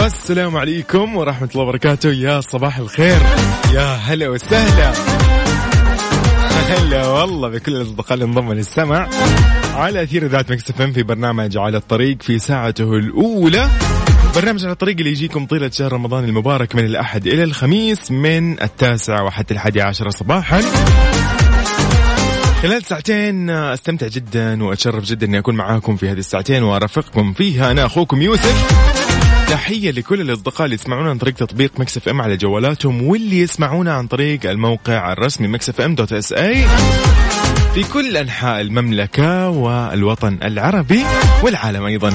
والسلام عليكم ورحمة الله وبركاته. يا صباح الخير. يا هلا وسهلا. هلا والله بكل الأصدقاء اللي انضموا للسمع. على أثير إذاعة Mix FM في برنامج على الطريق في ساعته الأولى. برنامج على الطريق اللي يجيكم طيلة شهر رمضان المبارك من الأحد إلى الخميس من التاسع وحتى الحادي عشر صباحا. خلال ساعتين أستمتع جدا وأتشرف جدا إني أكون معاكم في هذه الساعتين وأرافقكم فيها. أنا أخوكم يوسف. تحية لكل الأصدقاء اللي يسمعونا عن طريق تطبيق Mix FM على جوالاتهم واللي يسمعونا عن طريق الموقع الرسمي Mix FM dot SA. في كل أنحاء المملكة والوطن العربي والعالم أيضا.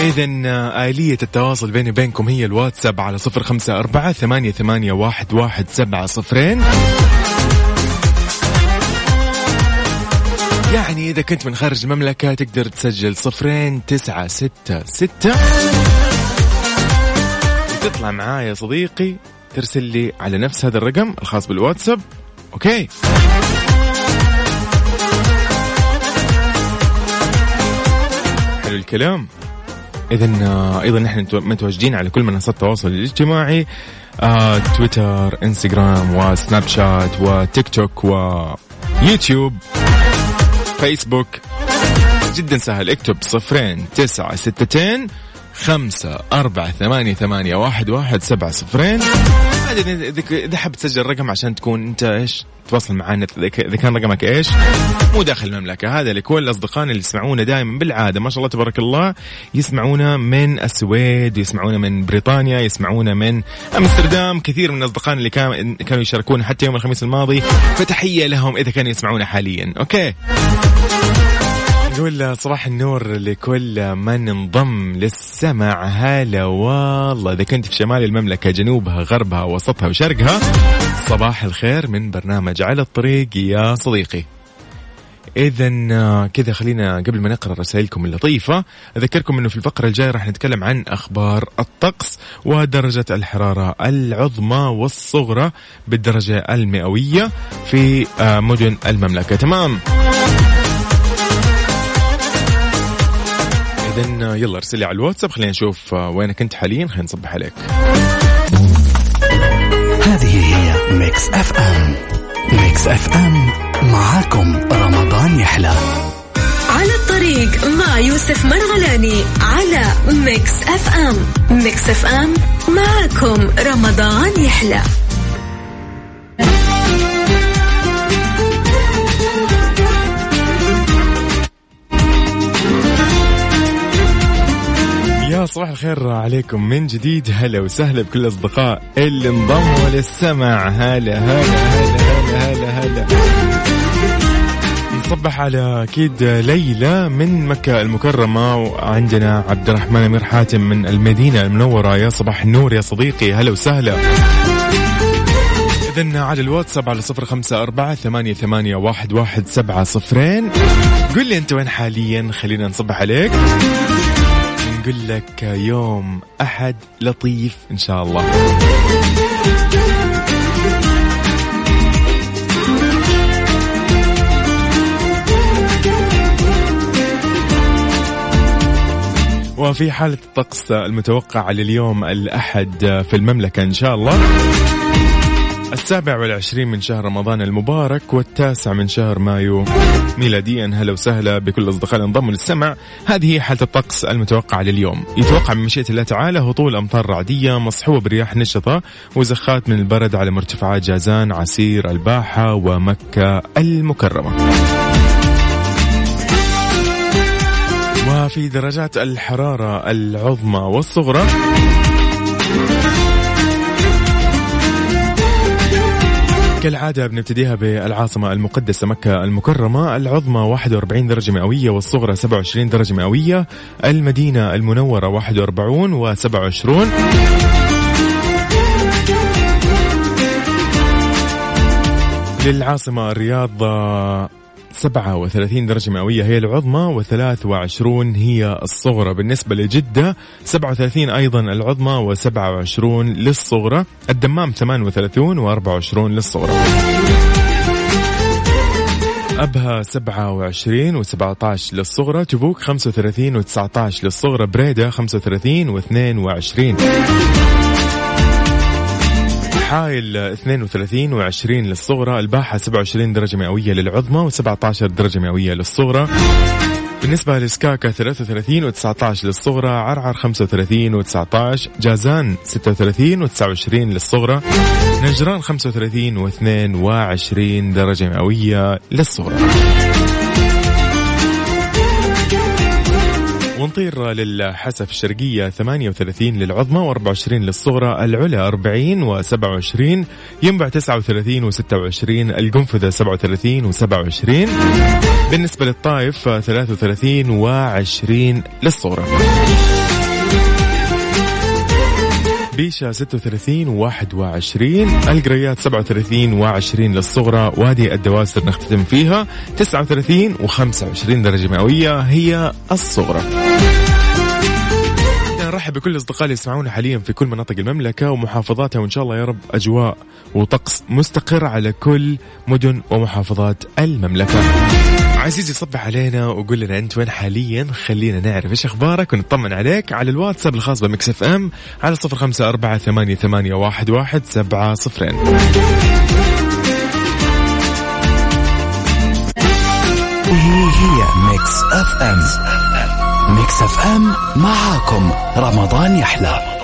إذا آلية التواصل بيني وبينكم هي الواتساب على صفر خمسة أربعة ثمانية, ثمانية واحد, واحد سبعة صفرين. يعني إذا كنت من خارج المملكة تقدر تسجل صفرين تسعة ستة ستة. وتطلع معايا صديقي ترسل لي على نفس هذا الرقم الخاص بالواتساب. okay. حلو الكلام. إذا أيضا نحن متواجدين على كل منصات التواصل الاجتماعي آه، تويتر إنستغرام وسناب شات وتيك توك ويوتيوب فيسبوك. جدا سهل. اكتب صفرين تسعة ستتين خمسة أربعة ثمانية ثمانية واحد واحد سبعة صفرين. إذا حاب تسجل رقم عشان تكون أنت إيش؟ تواصل معنا إذا كان رقمك إيش؟ مو داخل المملكة هذا لكل أصدقائنا اللي يسمعونا دائما بالعادة. ما شاء الله تبارك الله يسمعونا من السويد يسمعونا من بريطانيا يسمعونا من أمستردام. كثير من أصدقائنا اللي كانوا يشاركونا حتى يوم الخميس الماضي فتحية لهم إذا كانوا يسمعونا حاليا. أوكي؟ نقول صباح النور لكل من انضم للسمع. هلا والله إذا كنت في شمال المملكة جنوبها غربها وسطها وشرقها صباح الخير من برنامج على الطريق يا صديقي. اذا كذا خلينا قبل ما نقرأ رسائلكم اللطيفة أذكركم إنه في الفقرة الجاية راح نتكلم عن أخبار الطقس ودرجة الحرارة العظمى والصغرى بالدرجة المئوية في مدن المملكة. تمام. اذا يلا ارسل لي على الواتساب خلينا نشوف وينك انت حاليا خلينا نصبح عليك. هذه هي Mix FM. Mix FM معاكم رمضان يحلى. على الطريق مع يوسف مرغلاني على Mix FM. Mix FM معاكم رمضان يحلى. صباح الخير عليكم. من جديد هلا وسهلا بكل الاصدقاء اللي انضموا للسمع. هلا هلا هلا هلا هلا هلا. نصبح على أكيد ليلى من مكة المكرمة وعندنا عبد الرحمن أمير حاتم من المدينة المنورة. يا صباح النور يا صديقي هلا وسهلا. إذن على الواتساب على صفر خمسة أربعة ثمانية, ثمانية واحد, واحد سبعة صفرين. قل لي أنت وين حاليا؟ خلينا نصبح عليك. نقول لك يوم أحد لطيف إن شاء الله. وفي حالة الطقس المتوقع لليوم الأحد في المملكة إن شاء الله. السابع والعشرين من شهر رمضان المبارك والتاسع من شهر مايو. ميلاديا هلا وسهلا بكل الأصدقاء اللي انضموا للسمع. هذه حالة الطقس المتوقعة لليوم. يتوقع من مشيئة الله تعالى هطول أمطار رعدية مصحوبة برياح نشطة وزخات من البرد على مرتفعات جازان عسير الباحة ومكة المكرمة. آه في درجات الحرارة العظمى والصغرى كالعادة بنبتديها بالعاصمة المقدسة مكة المكرمة العظمى 41 درجة مئوية والصغرى 27 درجة مئوية المدينة المنورة 41 و 27 للعاصمة الرياض 37 درجة مئوية هي العظمى و23 هي الصغرى. بالنسبة لجدة 37 أيضا العظمى و27 للصغرى. الدمام 38 و24 للصغرى. أبها 27 و17 للصغرى تبوك 35 و19 للصغرى بريدة 35 و22 حايل 32 و20 للصغرى الباحة 27 درجة مئوية للعظمى و17 درجة مئوية للصغرى. بالنسبة لسكاكا 33 و19 للصغرى عرعر 35 و19 جازان 36 و29 للصغرى نجران 35 و22 درجة مئوية للصغرى. ونطير للحسف الشرقية 38 للعظمى و24 للصغرى العلا 40 و27 ينبع 39 و26 القنفذة 37 و27 بالنسبة للطائف 33 و20 للصغرى. بيشا 36 و21 القريات 37 و20 للصغرى وادي الدواسر نختتم فيها 39 و25 درجة مئوية هي الصغرى. نرحب بكل الأصدقاء اللي يسمعونا حاليا في كل مناطق المملكة ومحافظاتها وإن شاء الله يا رب أجواء وطقس مستقر على كل مدن ومحافظات المملكة. عزيزي صبح علينا وقول لنا أنت وين حاليا؟ خلينا نعرف إيش أخبارك ونطمن عليك على الواتساب الخاص بمكس إف إم على صفر خمسة أربعة ثمانية, ثمانية واحد, واحد سبعة صفرين. هي Mix FM. Mix FM معاكم. رمضان يحلى.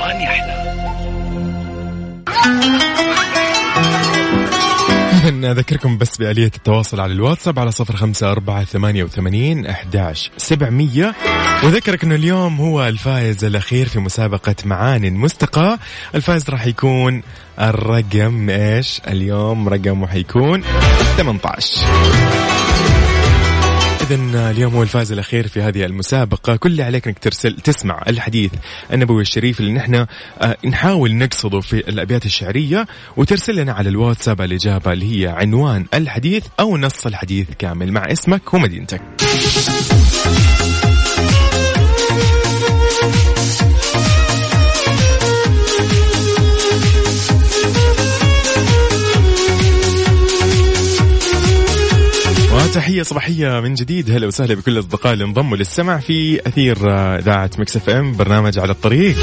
إذن أذكركم بس بآلية التواصل على الواتساب على صفر خمسة أربعة ثمانية وثمانين أحداش سبعمية. وذكرك أنه اليوم هو الفائز الأخير في مسابقة معان مستقى. الفائز راح يكون الرقم إيش؟ اليوم رقمه حيكون 18 إذا اليوم هو الفائز الأخير في هذه المسابقة. كل اللي عليك أنك ترسل تسمع الحديث النبوي الشريف اللي نحن آه، نحاول نقصده في الأبيات الشعرية وترسل لنا على الواتساب الإجابة اللي هي عنوان الحديث أو نص الحديث كامل. مع اسمك ومدينتك. وتحية صباحية من جديد. هلا وسهلا بكل الأصدقاء اللي انضموا للسمع في أثير آه، إذاعة Mix FM برنامج على الطريق.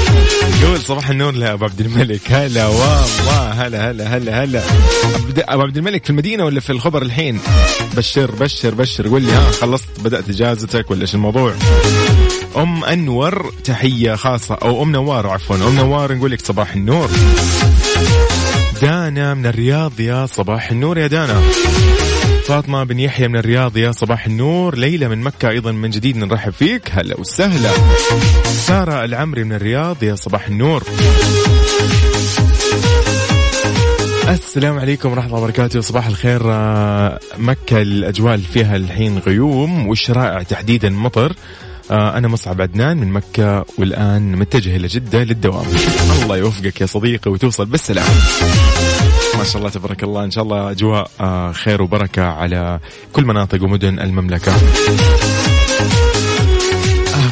يقول صباح النور لأبو عبد الملك. هلا والله. هلا هلا هلا هلا. أبو عبد الملك في المدينة ولا في الخبر الحين؟ بشر بشر بشر. قول لي ها خلصت بدأت إجازتك ولا إيش الموضوع؟ أم أنور تحية خاصة. أو أم نوار عفوا. أم نوار نقول لك صباح النور. دانا من الرياض. يا صباح النور يا دانا. فاطمة بن يحيى من الرياض يا صباح النور. ليلى من مكة أيضا من جديد نرحب فيك. هلا وسهلا. سارة العمري من الرياض يا صباح النور. السلام عليكم ورحمة الله وبركاته. صباح الخير آه، مكة الأجواء فيها الحين غيوم والشرائع تحديدا مطر. آه، أنا مصعب عدنان من مكة والآن متجه إلى جدة للدوام. الله يوفقك يا صديقي وتوصل بالسلامة ما شاء الله تبارك الله. إن شاء الله أجواء آه، خير وبركة على كل مناطق ومدن المملكة. آه،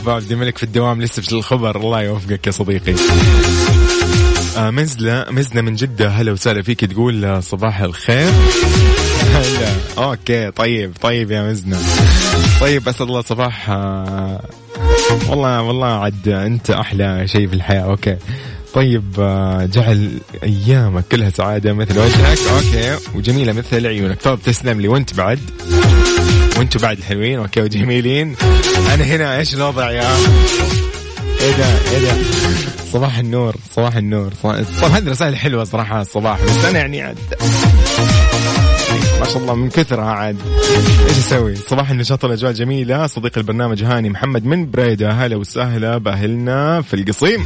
ابو عبد الملك في الدوام لسه في الخبر. الله يوفقك يا صديقي. آه مزلة مزنة من جدة. هلا وسهلا فيك تقول آه، صباح الخير. هلا. أوكي طيب طيب يا مزنة. طيب اسعد الله صباح آه والله والله عاد أنت أحلى شيء في الحياة. Okay. طيب آه، جعل أيامك كلها سعادة مثل وجهك. Okay وجميلة مثل عيونك. طب تسلم لي وانت بعد. وانتوا بعد حلوين. Okay وجميلين. أنا هنا إيش الوضع يا؟ إيه ده إيه ده. صباح النور صباح النور. صباح... طب هذه رسائل حلوة صراحة الصباح. بس أنا يعني عاد ما شاء الله من كثرها عاد. إيش أسوي؟ صباح النشاط والاجواء جميلة. صديق البرنامج هاني محمد من بريدة. هلا وسهلا باهلنا في القصيم.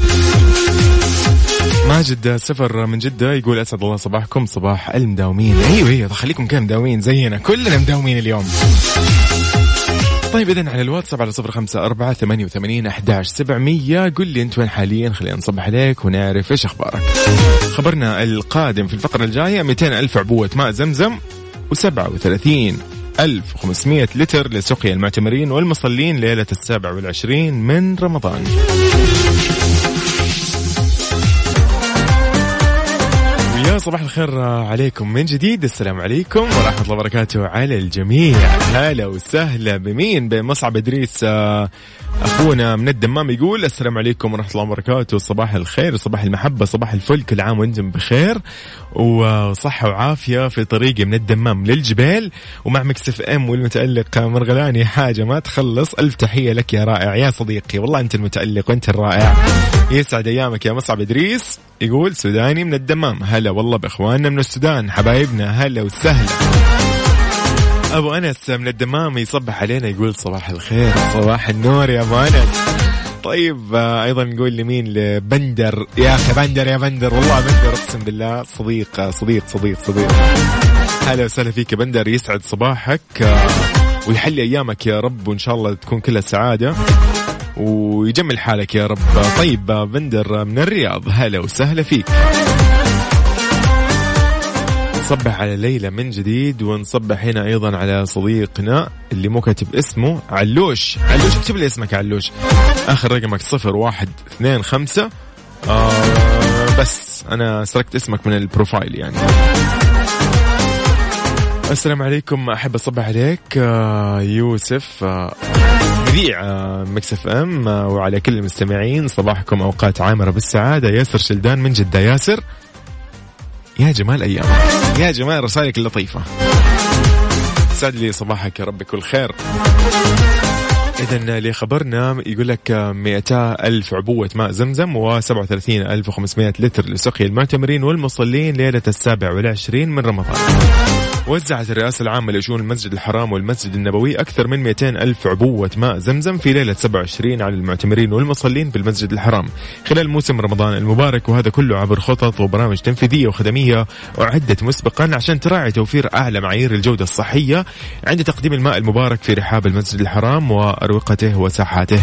ماجد سفر من جدة يقول أسعد الله صباحكم صباح المداومين. أيوة أيوة خليكم كذا مداومين؟ زينا كلنا مداومين اليوم. طيب إذن على الواتساب على صفر خمسة أربعة ثمانية وثمانين أحداش سبعمية. قل لي أنت وين حاليا؟ خلينا نصبح عليك ونعرف إيش أخبارك. خبرنا القادم في الفقرة الجاية 200 ألف عبوة ماء زمزم و37 1500 لتر لسقيا المعتمرين والمصلين ليلة السابع والعشرين من رمضان. صباح الخير عليكم. من جديد السلام عليكم ورحمة الله وبركاته على الجميع. هلا وسهلا. بمين؟ بمصعب إدريس أخونا من الدمام يقول السلام عليكم ورحمة الله وبركاته. صباح الخير صباح المحبة صباح الفل كل عام وأنتم بخير. وصحة وعافية في طريقي من الدمام للجبال. ومع مكسف إم والمتألق مرغلاني حاجة ما تخلص. ألف تحية لك يا رائع. يا صديقي والله أنت المتألق وأنت الرائع. يسعد أيامك يا مصعب إدريس. يقول سوداني من الدمام. هلا والله بإخواننا من السودان حبايبنا هلا وسهلا. أبو أنس من الدمام يصبح علينا يقول صباح الخير صباح النور يا أبو أنس. طيب آه، أيضا نقول لمين؟ لبندر. يا أخي بندر يا بندر. والله بندر أقسم بالله. صديق آه، صديق صديق صديق. هلا وسهلا فيك يا بندر. يسعد صباحك آه، ويحلي أيامك يا رب وإن شاء الله تكون كلها سعادة. ويجمل حالك يا رب. طيب بندر من الرياض. هلا وسهلا فيك. نصبح على ليلى من جديد ونصبح هنا أيضا على صديقنا اللي مو كاتب اسمه علوش. علوش اكتب لي اسمك علوش. آخر رقمك صفر واحد اثنين خمسة. آه بس أنا سرقت اسمك من البروفايل يعني. السلام عليكم أحب أصبح عليك آه يوسف آه مذيع آه، Mix FM آه، وعلى كل المستمعين صباحكم أوقات عامرة بالسعادة. ياسر شلدان من جدة. ياسر. يا جمال أيام. يا جمال رسائلك اللطيفة. سعد لي صباحك يا رب كل خير. إذا اللي خبرنا يقول لك 200 ألف عبوة ماء زمزم و37 ألف و500 لتر لسقي المعتمرين والمصلين ليلة السابع والعشرين من رمضان. وزعت الرئاسة العامة لشؤون المسجد الحرام والمسجد النبوي أكثر من 200 ألف عبوة ماء زمزم في ليلة 27 على المعتمرين والمصلين بالمسجد الحرام. خلال موسم رمضان المبارك وهذا كله عبر خطط وبرامج تنفيذية وخدمية أعدت مسبقا عشان تراعي توفير أعلى معايير الجودة الصحية عند تقديم الماء المبارك في رحاب المسجد الحرام وأروقته وساحاته.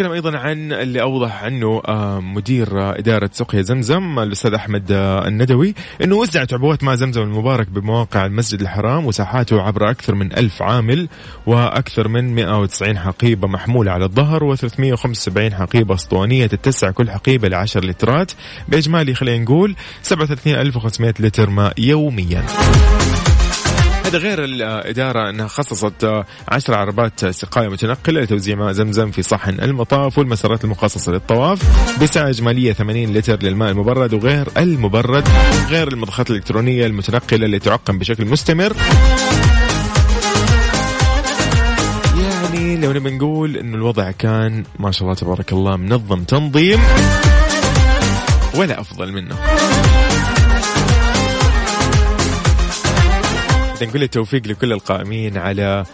نتكلم أيضا عن اللي أوضح عنه آه، مدير إدارة سقيا زمزم الأستاذ أحمد آه، الندوي إنه وزعت عبوات ماء زمزم المبارك بمواقع المسجد الحرام وساحاته عبر أكثر من ألف عامل وأكثر من 190 حقيبة محمولة على الظهر و375 حقيبة أسطوانية تتسع كل حقيبة ل 10 لترات بإجمالي خلينا نقول 37500 لتر ماء يوميا. هذا غير الإدارة أنها خصصت عشر عربات سقاية متنقلة لتوزيع ماء زمزم في صحن المطاف والمسارات المخصصة للطواف بسعة إجمالية 80 لتر للماء المبرد وغير المبرد غير المضخات الإلكترونية المتنقلة اللي تعقم بشكل مستمر. يعني لو نبي نقول إنه الوضع كان ما شاء الله تبارك الله منظم تنظيم ولا أفضل منه. نقول التوفيق لكل القائمين على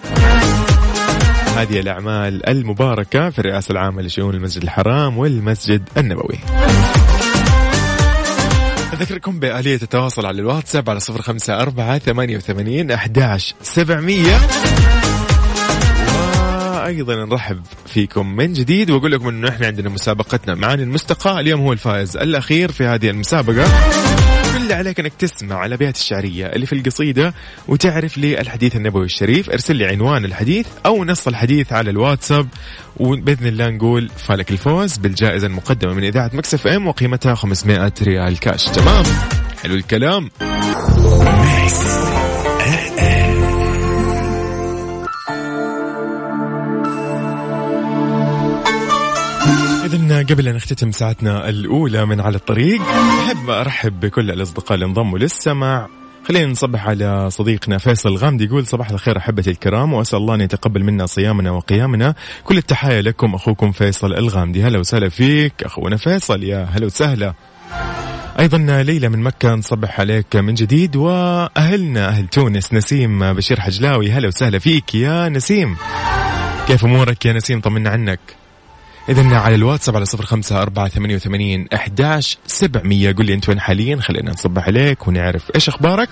هذه الأعمال المباركة في الرئاسة العامة لشؤون المسجد الحرام والمسجد النبوي. أذكركم بآلية التواصل على الواتساب على صفر خمسة أربعة ثمانية وثمانين أحداش سبعمية. أيضا نرحب فيكم من جديد وأقول لكم إنه إحنا عندنا مسابقتنا معاني المستقى اليوم هو الفائز الأخير في هذه المسابقة. اللي عليك إنك تسمع الأبيات الشعرية اللي في القصيدة وتعرف لي الحديث النبوي الشريف. ارسل لي عنوان الحديث أو نص الحديث على الواتساب. وبإذن الله نقول فالك الفوز بالجائزة المقدمة من إذاعة مكسف إم وقيمتها 500 ريال كاش. تمام؟ حلو الكلام. قبل أن نختتم ساعتنا الأولى من على الطريق. أحب أرحب بكل الأصدقاء اللي انضموا للسماع. خلينا نصبح على صديقنا فيصل غامدي يقول صباح الخير أحبتي الكرام وأسأل الله أن يتقبل منا صيامنا وقيامنا. كل التحايا لكم أخوكم فيصل الغامدي. هلا وسهلا فيك أخونا فيصل يا هلا وسهلا. أيضا ليلى من مكة نصبح عليك من جديد. وأهلنا أهل تونس نسيم بشير حجلاوي. هلا وسهلا فيك يا نسيم. كيف أمورك يا نسيم؟ طمنا عنك. إذا على الواتساب على صفر خمسة أربعة ثمانية وثمانين أحداش سبعمية. قل لي أنت وين حاليا خلينا نصبح عليك ونعرف إيش أخبارك.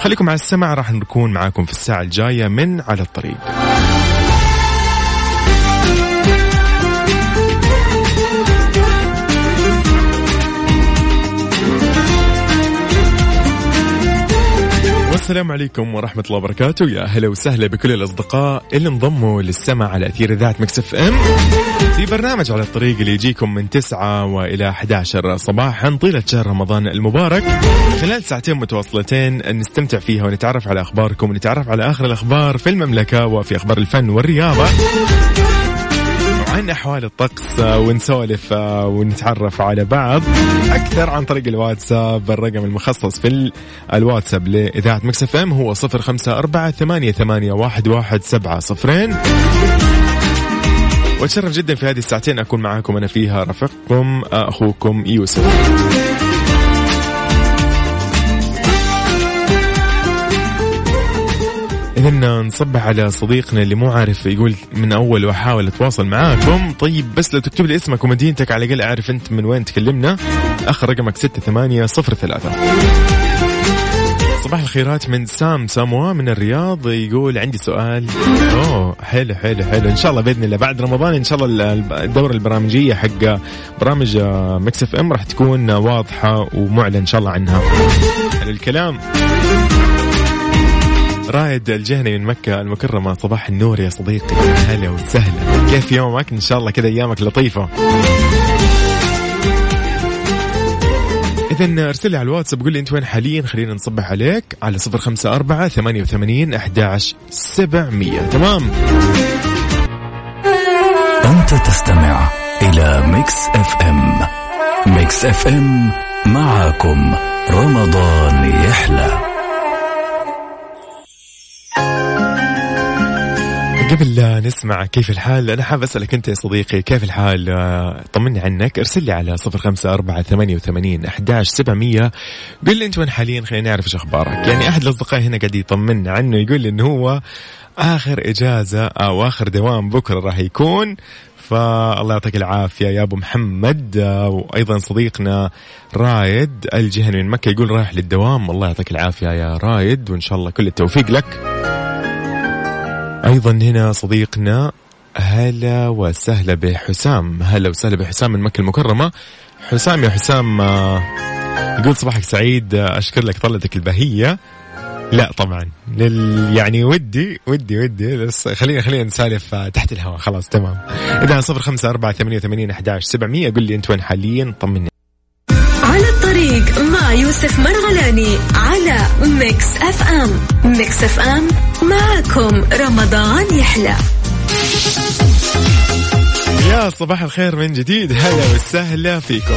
خليكم على السمع راح نكون معاكم في الساعة الجاية من على الطريق. السلام عليكم ورحمة الله وبركاته. يا أهلا وسهلا بكل الأصدقاء اللي انضموا للسمع على أثير إذاعة مكسف أم. في برنامج على الطريق اللي يجيكم من 9 وإلى 11 صباحا طيلة شهر رمضان المبارك. خلال ساعتين متواصلتين نستمتع فيها ونتعرف على أخباركم ونتعرف على آخر الأخبار في المملكة وفي أخبار الفن والرياضة. عن أحوال الطقس ونسولف ونتعرف على بعض أكثر عن طريق الواتساب الرقم المخصص في الواتساب لإذاعة Mix FM هو صفر خمسة أربعة ثمانية, ثمانية واحد, واحد سبعة صفرين. وأتشرف جدا في هذه الساعتين أكون معاكم أنا فيها رفيقكم أخوكم يوسف. إذن نصبح على صديقنا اللي مو عارف يقول من أول وأحاول أتواصل معاكم. طيب بس لو تكتب لي اسمك ومدينتك على الأقل أعرف أنت من وين تكلمنا. آخر رقمك ستة ثمانية صفر ثلاثة. صباح الخيرات من سام ساموا من الرياض يقول عندي سؤال. أوه حلو حلو حلو. إن شاء الله بإذن الله بعد رمضان إن شاء الله الدورة البرامجية حق برامج Mix FM راح تكون واضحة ومعلن إن شاء الله عنها. الكلام. رائد الجهني من مكة المكرمة صباح النور يا صديقي. هلا وسهلا. كيف يومك؟ إن شاء الله كذا أيامك لطيفة. إذا أرسل لي على الواتساب قول لي أنت وين حاليا؟ خلينا نصبح عليك. على صفر خمسة أربعة ثمانية وثمانين أحداش سبعمية. تمام؟ أنت تستمع إلى ميكس FM. Mix FM معكم رمضان يحلى. قبل نسمع كيف الحال أنا حاب أسألك أنت يا صديقي كيف الحال؟ آه، طمني عنك ارسل لي على صفر خمسة أربعة ثمانية وثمانين أحداش سبعمية. قل لي أنت وين حاليا خلينا نعرف إيش أخبارك. يعني أحد الأصدقاء هنا قاعد يطمنا عنه يقول لي أنه هو آخر إجازة أو آخر دوام بكرة راح يكون. فالله يعطيك العافية يا أبو محمد. آه، وأيضا صديقنا رايد الجهني من مكة يقول رايح للدوام الله يعطيك العافية يا رايد وإن شاء الله كل التوفيق لك. أيضا هنا صديقنا هلا وسهلا بحسام. هلا وسهلا بحسام من مكة المكرمة. حسام يا حسام آه، يقول صباحك سعيد. آه، أشكر لك طلتك البهية. لا طبعا لل يعني ودي ودي ودي بس خلينا خلينا نسالف آه، تحت الهواء. خلاص تمام. إذا صفر خمسة أربعة ثمانية وثمانين أحداش سبعمية قل لي أنت وين حاليا؟ طمني. على الطريق مع يوسف مرغلاني على Mix FM. Mix FM معكم رمضان يحلى. يا صباح الخير من جديد هلا وسهلا فيكم.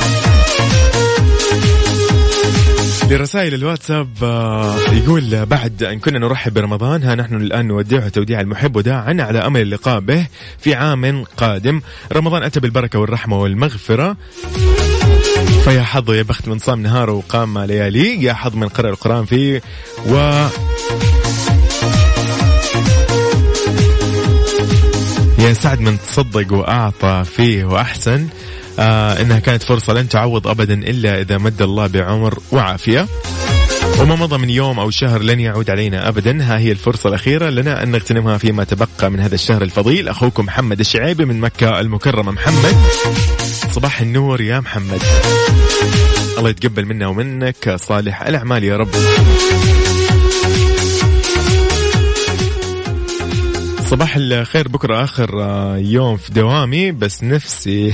لرسائل الواتساب آه، يقول بعد أن كنا نرحب برمضان ها نحن الآن نودعه توديع المحب وداعا على أمل اللقاء به في عام قادم. رمضان أتى بالبركة والرحمة والمغفرة. فيا حظ يا بخت من صام نهاره وقام ليالي يا حظ من قرأ القرآن فيه و يا سعد من تصدق وأعطى فيه وأحسن آه إنها كانت فرصة لن تعوض أبدا إلا إذا مد الله بعمر وعافية. وما مضى من يوم أو شهر لن يعود علينا أبدا. ها هي الفرصة الأخيرة لنا أن نغتنمها فيما تبقى من هذا الشهر الفضيل. أخوكم محمد الشعيبي من مكة المكرمة. محمد صباح النور يا محمد. الله يتقبل منا ومنك. صالح الأعمال يا رب. صباح الخير بكرة آخر يوم في دوامي بس نفسي.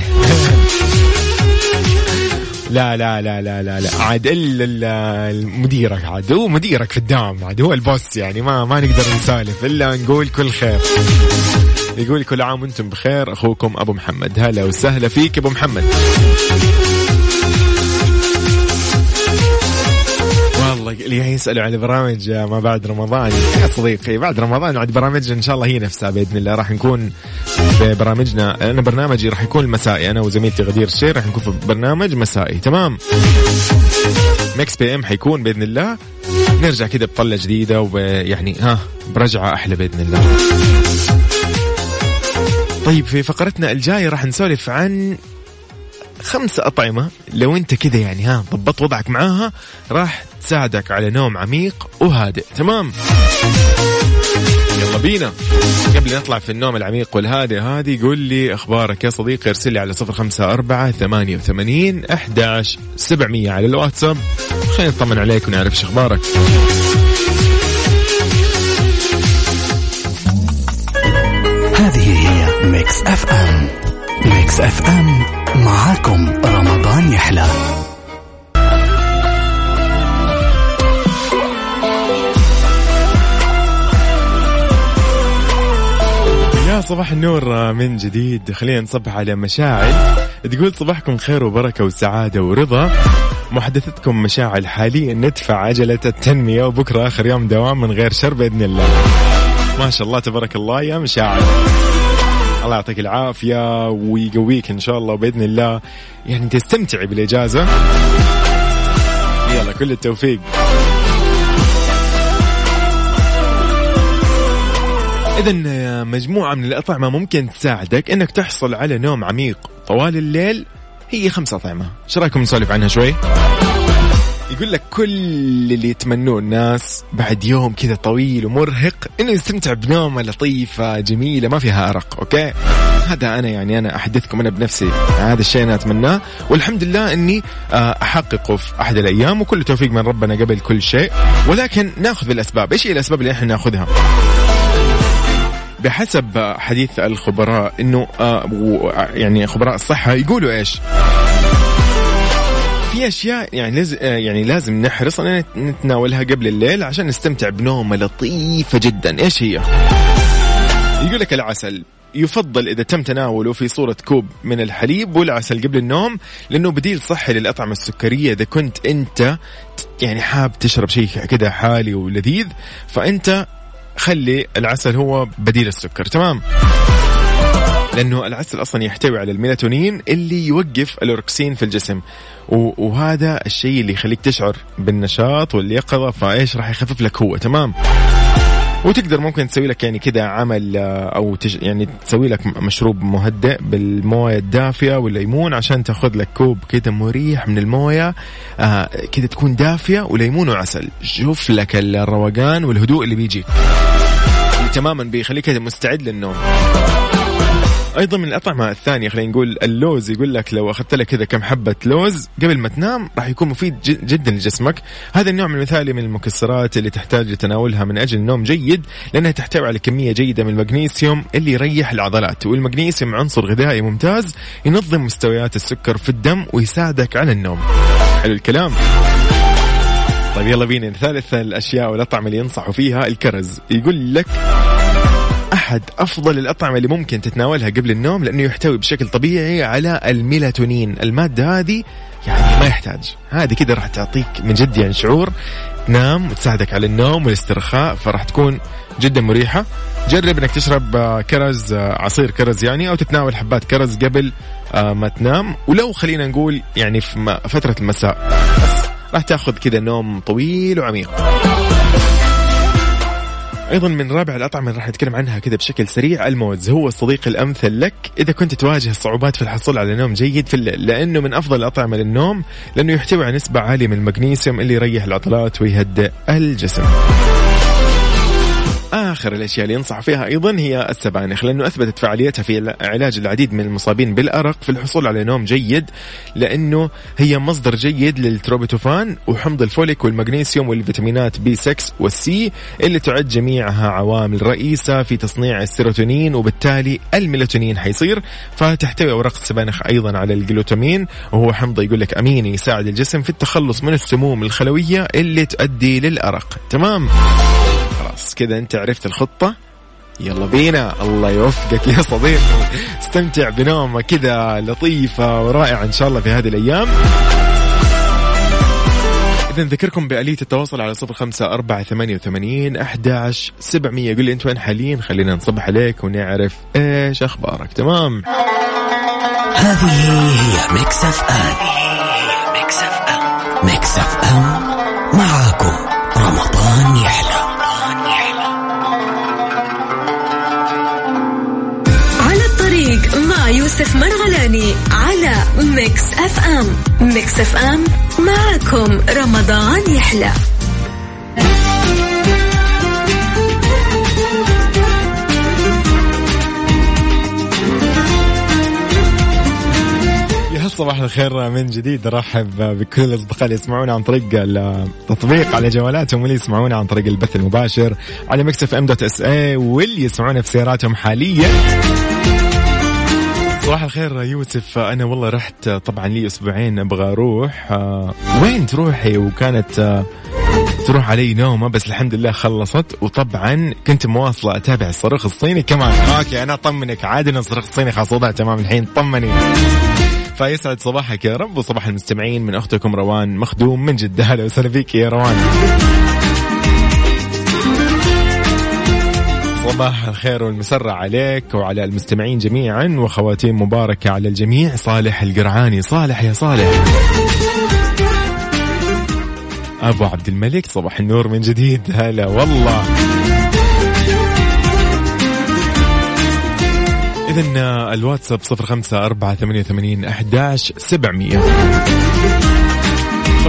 لا لا لا لا لا لا. عاد الا المديرك عاد هو مديرك في الدوام عاد هو البوس يعني ما ما نقدر نسالف إلا نقول كل خير. يقول كل عام وأنتم بخير أخوكم أبو محمد. هلا وسهلا فيك أبو محمد. والله اللي يسالوا على برامج ما بعد رمضان. يا صديقي بعد رمضان عاد برامجنا إن شاء الله هي نفسها بإذن الله. راح نكون في برامجنا أنا برنامجي راح يكون مسائي. أنا وزميلتي غدير الشير راح نكون في برنامج مسائي. تمام؟ Mix PM حيكون بإذن الله. نرجع كذا بطلة جديدة ويعني ها برجعة أحلى بإذن الله. طيب في فقرتنا الجاية راح نسولف عن خمسة أطعمة. لو أنت كذا يعني ها ضبط وضعك معاها راح تساعدك على نوم عميق وهادئ. تمام؟ يلا بينا. قبل نطلع في النوم العميق والهادئ هذه قول لي أخبارك يا صديقي. ارسل لي على صفر خمسة أربعة ثمانية وثمانين أحداش سبعمية على الواتساب. خلينا نطمن عليك ونعرف إيش أخبارك. هذه هي Mix FM Mix FM معاكم رمضان يحلى. يا صباح النور من جديد. خلينا نصبح على مشاعل. تقول صباحكم خير وبركة وسعادة ورضا. محدثتكم مشاعل حاليا. ندفع عجلة التنمية وبكرة آخر يوم دوام من غير شر بإذن الله. ما شاء الله تبارك الله يا مشاعل. الله يعطيك العافية ويقويك إن شاء الله وبإذن الله. يعني تستمتعي بالإجازة. يلا كل التوفيق. إذا مجموعة من الأطعمة ممكن تساعدك إنك تحصل على نوم عميق طوال الليل. هي خمسة أطعمة، إيش رأيكم نسولف عنها شوي؟ يقول لك كل اللي يتمنوه الناس بعد يوم كذا طويل ومرهق إنه يستمتع بنومة لطيفة جميلة ما فيها أرق أوكي؟ هذا أنا يعني أنا أحدثكم أنا بنفسي. هذا الشيء أنا أتمناه. والحمد لله إني آه، أحققه في أحد الأيام وكل توفيق من ربنا قبل كل شيء. ولكن نأخذ بالأسباب. إيش هي الأسباب اللي إحنا نأخذها؟ بحسب حديث الخبراء إنه آه، يعني خبراء الصحة يقولوا إيش؟ في أشياء يعني لازم يعني لازم نحرص أن نتناولها قبل الليل عشان نستمتع بنومة لطيفة جدا، إيش هي؟ يقول لك العسل يفضل إذا تم تناوله في صورة كوب من الحليب والعسل قبل النوم لأنه بديل صحي للأطعمة السكرية إذا كنت أنت يعني حاب تشرب شيء كذا حالي ولذيذ فأنت خلي العسل هو بديل السكر تمام؟ لأنه العسل أصلا يحتوي على الميلاتونين اللي يوقف الأوركسين في الجسم. وهذا الشيء اللي يخليك تشعر بالنشاط واليقظه فإيش راح يخفف لك هو تمام؟ وتقدر ممكن تسوي لك يعني كذا عمل آه، أو تج... يعني تسوي لك مشروب مهدئ بالموية الدافية والليمون عشان تاخذ لك كوب كذا مريح من الموية آه كذا تكون دافية وليمون وعسل. شوف لك الروقان والهدوء اللي بيجيك. تماما بيخليك مستعد للنوم. أيضا من الأطعمة الثانية خلينا نقول اللوز يقول لك لو أخذت لك كذا كم حبة لوز قبل ما تنام راح يكون مفيد جدا لجسمك. هذا النوع المثالي من المكسرات اللي تحتاج لتناولها من أجل نوم جيد لأنها تحتوي على كمية جيدة من المغنيسيوم اللي يريح العضلات. والمغنيسيوم عنصر غذائي ممتاز ينظم مستويات السكر في الدم ويساعدك على النوم. حلو الكلام. طيب يلا بينا. ثالث الأشياء والأطعمة اللي ينصحوا فيها الكرز. يقول لك أحد أفضل الأطعمة اللي ممكن تتناولها قبل النوم لأنه يحتوي بشكل طبيعي على الميلاتونين. المادة هذه يعني ما يحتاج. هذه كده راح تعطيك من جد يعني شعور تنام وتساعدك على النوم والاسترخاء فراح تكون جدا مريحة. جرب إنك تشرب آه، كرز آه، عصير كرز يعني أو تتناول حبات كرز قبل آه، ما تنام. ولو خلينا نقول يعني في فترة المساء. بس راح تاخذ كذا نوم طويل وعميق. أيضا من رابع الأطعمة اللي راح نتكلم عنها كذا بشكل سريع الموز. هو الصديق الأمثل لك. إذا كنت تواجه صعوبات في الحصول على نوم جيد في الليل لأنه من أفضل الأطعمة للنوم لأنه يحتوي على نسبة عالية من المغنيسيوم اللي يريح العضلات ويهدئ الجسم. آخر الأشياء اللي ينصح فيها أيضا هي السبانخ لأنه أثبتت فعاليتها في علاج العديد من المصابين بالأرق في الحصول على نوم جيد لأنه هي مصدر جيد للتربتوفان وحمض الفوليك والمغنيسيوم والفيتامينات B 6 وال C اللي تعد جميعها عوامل رئيسة في تصنيع السيروتونين وبالتالي الميلاتونين حيصير فتحتوي أوراق السبانخ أيضا على الجلوتامين وهو حمض يقول لك اميني يساعد الجسم في التخلص من السموم الخلوية اللي تؤدي للأرق. تمام؟ خلاص. كذا انت عرفت الخطة. يلا بينا. الله يوفقك يا صديقي. استمتع بنومة كذا لطيفة ورائعة إن شاء الله في هذه الأيام. إذا نذكركم بآلية التواصل على صفر خمسة أربعة ثمانية وثمانين أحداش سبعمية. قل لي أنت وين حاليا؟ خلينا نصبح عليك ونعرف إيش أخبارك. تمام؟ هذه هي Mix FM. Mix FM. Mix FM معاكم رمضان يحلى. صباح الخير من جديد. ارحب بكل الأصدقاء اللي يسمعونا عن طريق التطبيق على جوالاتهم واللي يسمعونا عن طريق البث المباشر على Mix FM dot SA واللي يسمعونا في سياراتهم حاليا. صباح الخير يوسف. أنا والله رحت طبعا لي أسبوعين أبغى أروح. وين تروحي؟ وكانت آه، تروح علي نومة بس الحمد لله خلصت. وطبعا كنت مواصلة أتابع الصاروخ الصيني. كمان. أوكي أنا أطمنك. عادي الصاروخ الصيني خلاص وضع تمام الحين. طمني. فيسعد صباحك يا رب وصباح المستمعين. من أختكم روان مخدوم من جدة. هلا وسهلا فيك يا روان. صباح الخير والمسرة عليك وعلى المستمعين جميعا وخواتيم مباركة على الجميع صالح القرعاني. صالح يا صالح. أبو عبد الملك صباح النور من جديد. هلا والله. إذا الواتساب صفر خمسة أربعة ثمانية وثمانين أحداش سبعمية.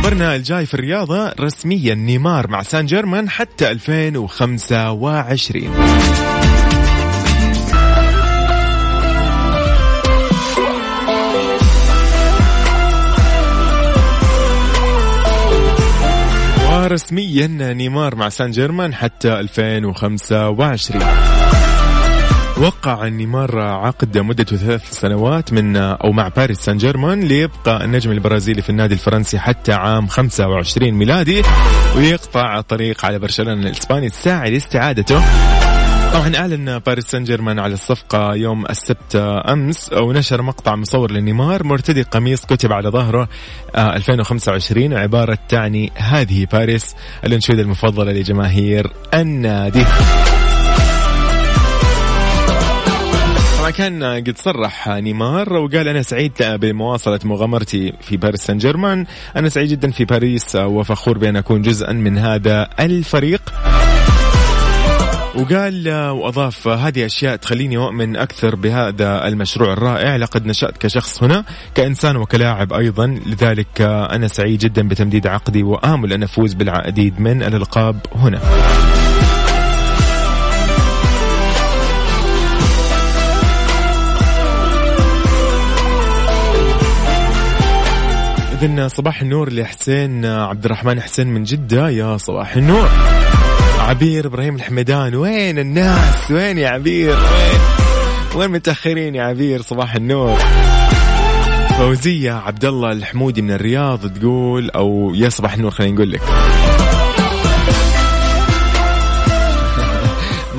خبرنا الجاي في الرياضة رسميا نيمار مع سان جيرمان حتى 2025 ورسميا نيمار مع سان جيرمان حتى 2025 وقع نيمار عقد مدته ثلاث سنوات من أو مع باريس سان جيرمان ليبقى النجم البرازيلي في النادي الفرنسي حتى عام 25 ميلادي ويقطع الطريق على برشلونة الإسباني الساعي لاستعادته. طبعا اعلن باريس سان جيرمان على الصفقة يوم السبت أمس ونشر مقطع مصور لنيمار مرتدي قميص كتب على ظهره آه، 2025 عبارة تعني هذه باريس الأنشودة المفضلة لجماهير النادي. كان قد صرح نيمار وقال أنا سعيد بمواصلة مغامرتي في باريس سان جيرمان أنا سعيد جدا في باريس وفخور بأن أكون جزءا من هذا الفريق. وقال وأضاف هذه أشياء تخليني أؤمن أكثر بهذا المشروع الرائع. لقد نشأت كشخص هنا كإنسان وكلاعب أيضا. لذلك أنا سعيد جدا بتمديد عقدي وآمل أن أفوز بالعديد من الألقاب هنا. إذن صباح النور لحسين عبد الرحمن حسين من جدة. يا صباح النور. عبير إبراهيم الحمدان وين الناس؟ وين يا عبير؟ وين وين متأخرين يا عبير؟ صباح النور. فوزية عبد الله الحمودي من الرياض تقول أو يا صباح النور خلينا نقول لك.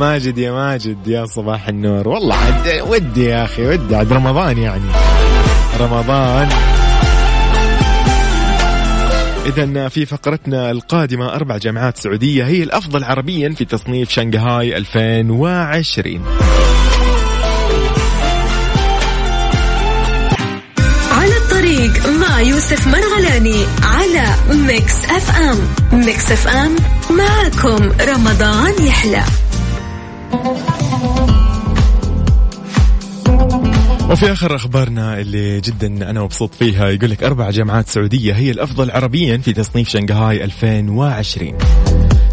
ماجد يا ماجد يا صباح النور. والله ودي يا أخي ودي. عد رمضان يعني. رمضان. إذا في فقرتنا القادمة أربع جامعات سعودية هي الأفضل عربيا في تصنيف شنغهاي 2020 على الطريق مع يوسف مرغلاني على Mix FM. Mix FM معاكم رمضان يحلى. وفي آخر أخبارنا اللي جدا أنا مبسوط فيها يقول لك أربع جامعات سعودية هي الأفضل عربيا في تصنيف شنغهاي 2020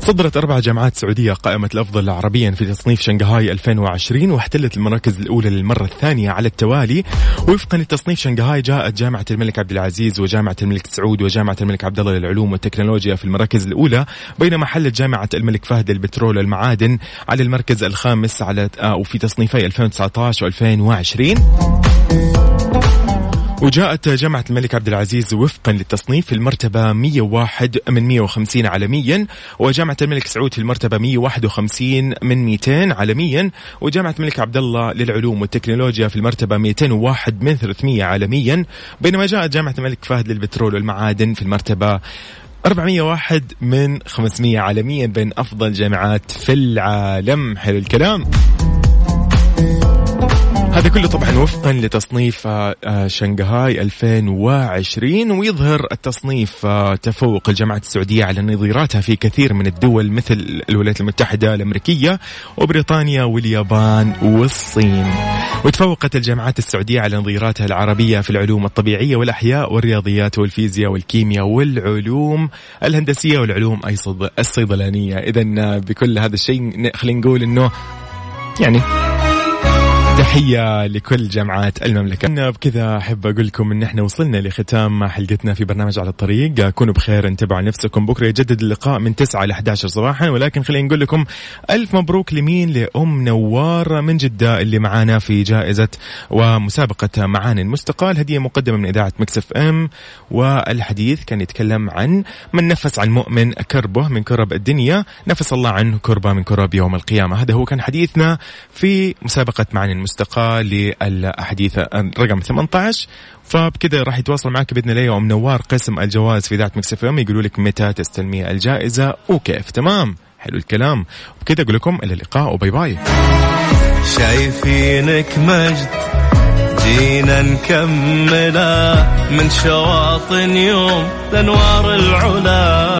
صدرت أربع جامعات سعودية قائمة الأفضل عربيا في تصنيف شنغهاي 2020 واحتلت المراكز الأولى للمرة الثانية على التوالي. وفقا لتصنيف شنغهاي جاءت جامعة الملك عبد العزيز وجامعة الملك سعود وجامعة الملك عبد الله للعلوم والتكنولوجيا في المراكز الأولى بينما حلت جامعة الملك فهد للبترول والمعادن على المركز الخامس على وفي تصنيفي 2019 و2020 وجاءت جامعة الملك عبد العزيز وفقا للتصنيف في المرتبة 101 من 150 عالميا وجامعة الملك سعود في المرتبة 151 من 200 عالميا وجامعة الملك عبد الله للعلوم والتكنولوجيا في المرتبة 201 من 300 عالميا بينما جاءت جامعة الملك فهد للبترول والمعادن في المرتبة 401 من 500 عالميا بين أفضل جامعات في العالم. حلو الكلام. هذا كله طبعا وفقا لتصنيف آه، آه، شنغهاي 2020 ويظهر التصنيف آه، تفوق الجامعات السعودية على نظيراتها في كثير من الدول مثل الولايات المتحدة الأمريكية وبريطانيا واليابان والصين. وتفوقت الجامعات السعودية على نظيراتها العربية في العلوم الطبيعية والأحياء والرياضيات والفيزياء والكيمياء والعلوم الهندسية والعلوم الصيدلانية. إذا بكل هذا الشيء خلينا نقول أنه يعني تحية لكل جامعات المملكة. بكذا أحب أقول لكم أن إحنا وصلنا لختام حلقتنا في برنامج على الطريق. كونوا بخير انتبهوا نفسكم بكرة يجدد اللقاء من 9 ل 11 صباحا. ولكن خلينا نقول لكم ألف مبروك لمين؟ لأم نوار من جدة اللي معانا في جائزة ومسابقة معاني المستقاة. هدية مقدمة من إذاعة Mix FM. والحديث كان يتكلم عن من نفس عن مؤمن كربه من كرب الدنيا نفس الله عنه كربة من كرب يوم القيامة. هذا هو كان حديثنا في مسابقة معاني المستقاة. المستقاة للأحاديث رقم 18 فبكذا راح يتواصل معك بإذن الله يا أم نوار قسم الجوائز في إذاعة Mix FM يقولوا لك متى تستلمي الجائزة وكيف. تمام؟ حلو الكلام. وبكذا أقول لكم إلى اللقاء وباي باي. شايفينك مجد جينا نكمله من شواطن يوم لأنوار العلا.